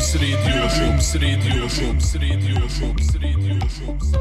Shops Radio, Shops Radio, Shops Radio, Shops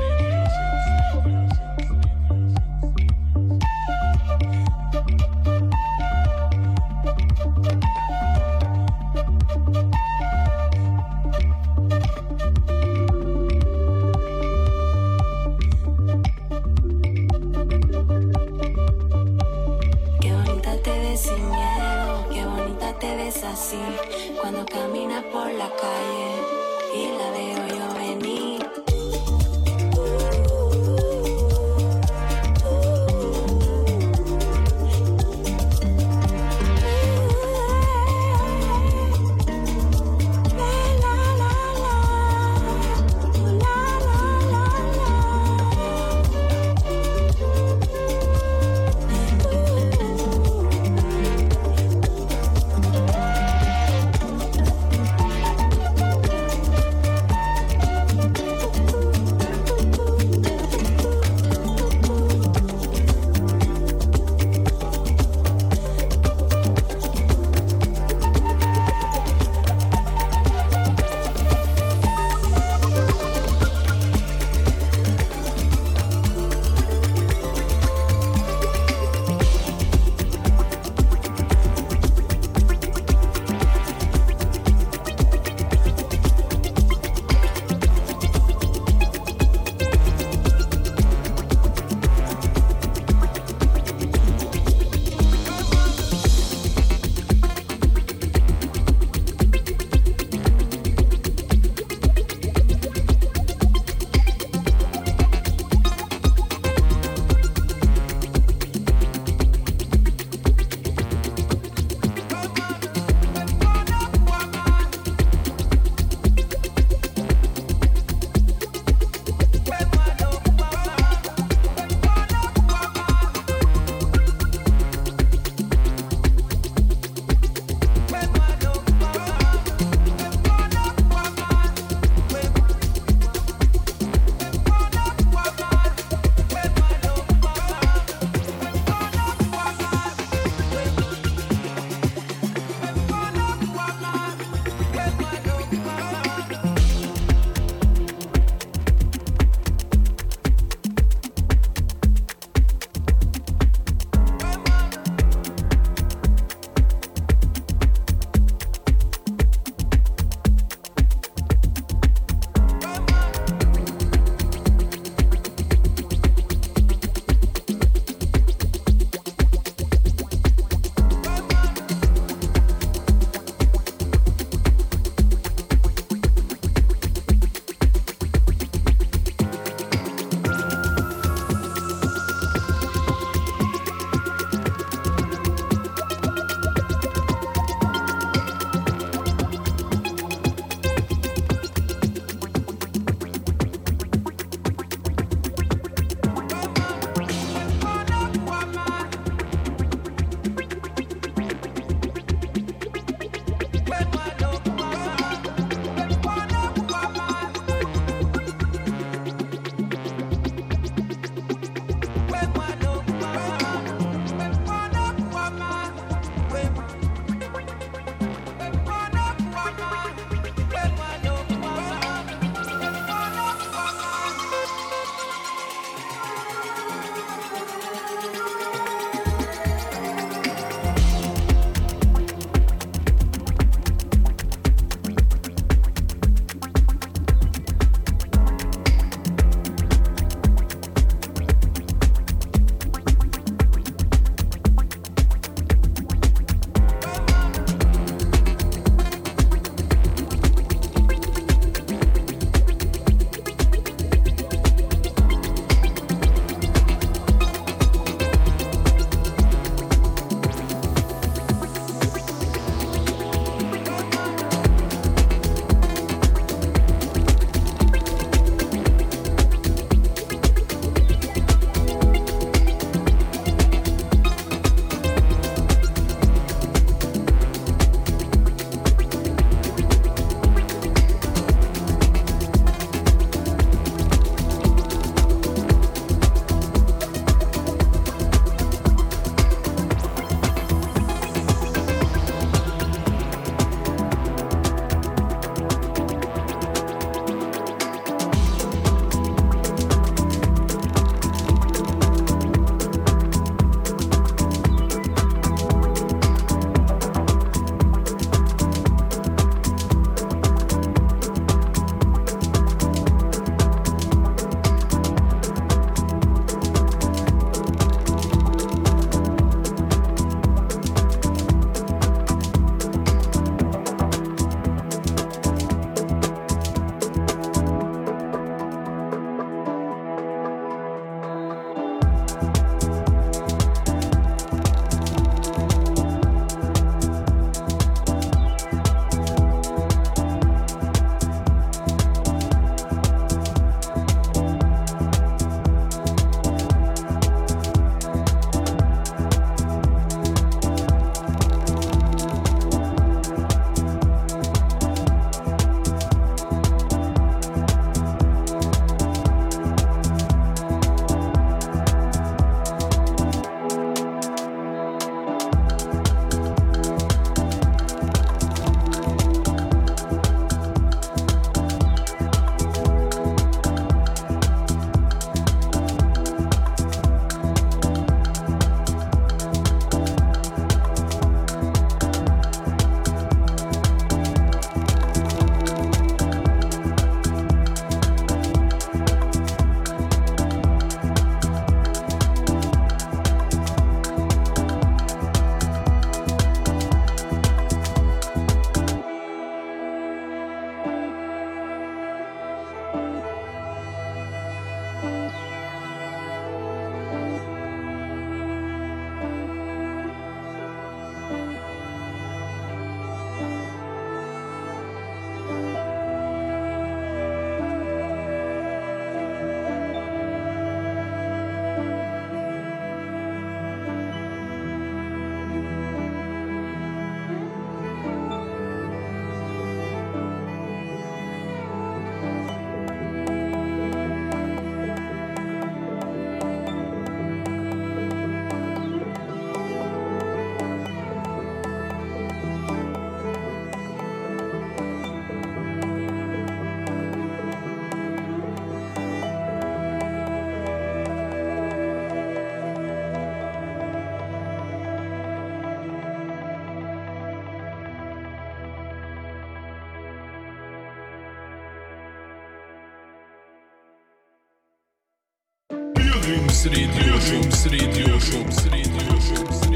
Pilgrims Radio Shops Radio Shops Radio Shops Radio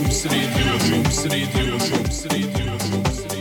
Yeah, yeah, yeah.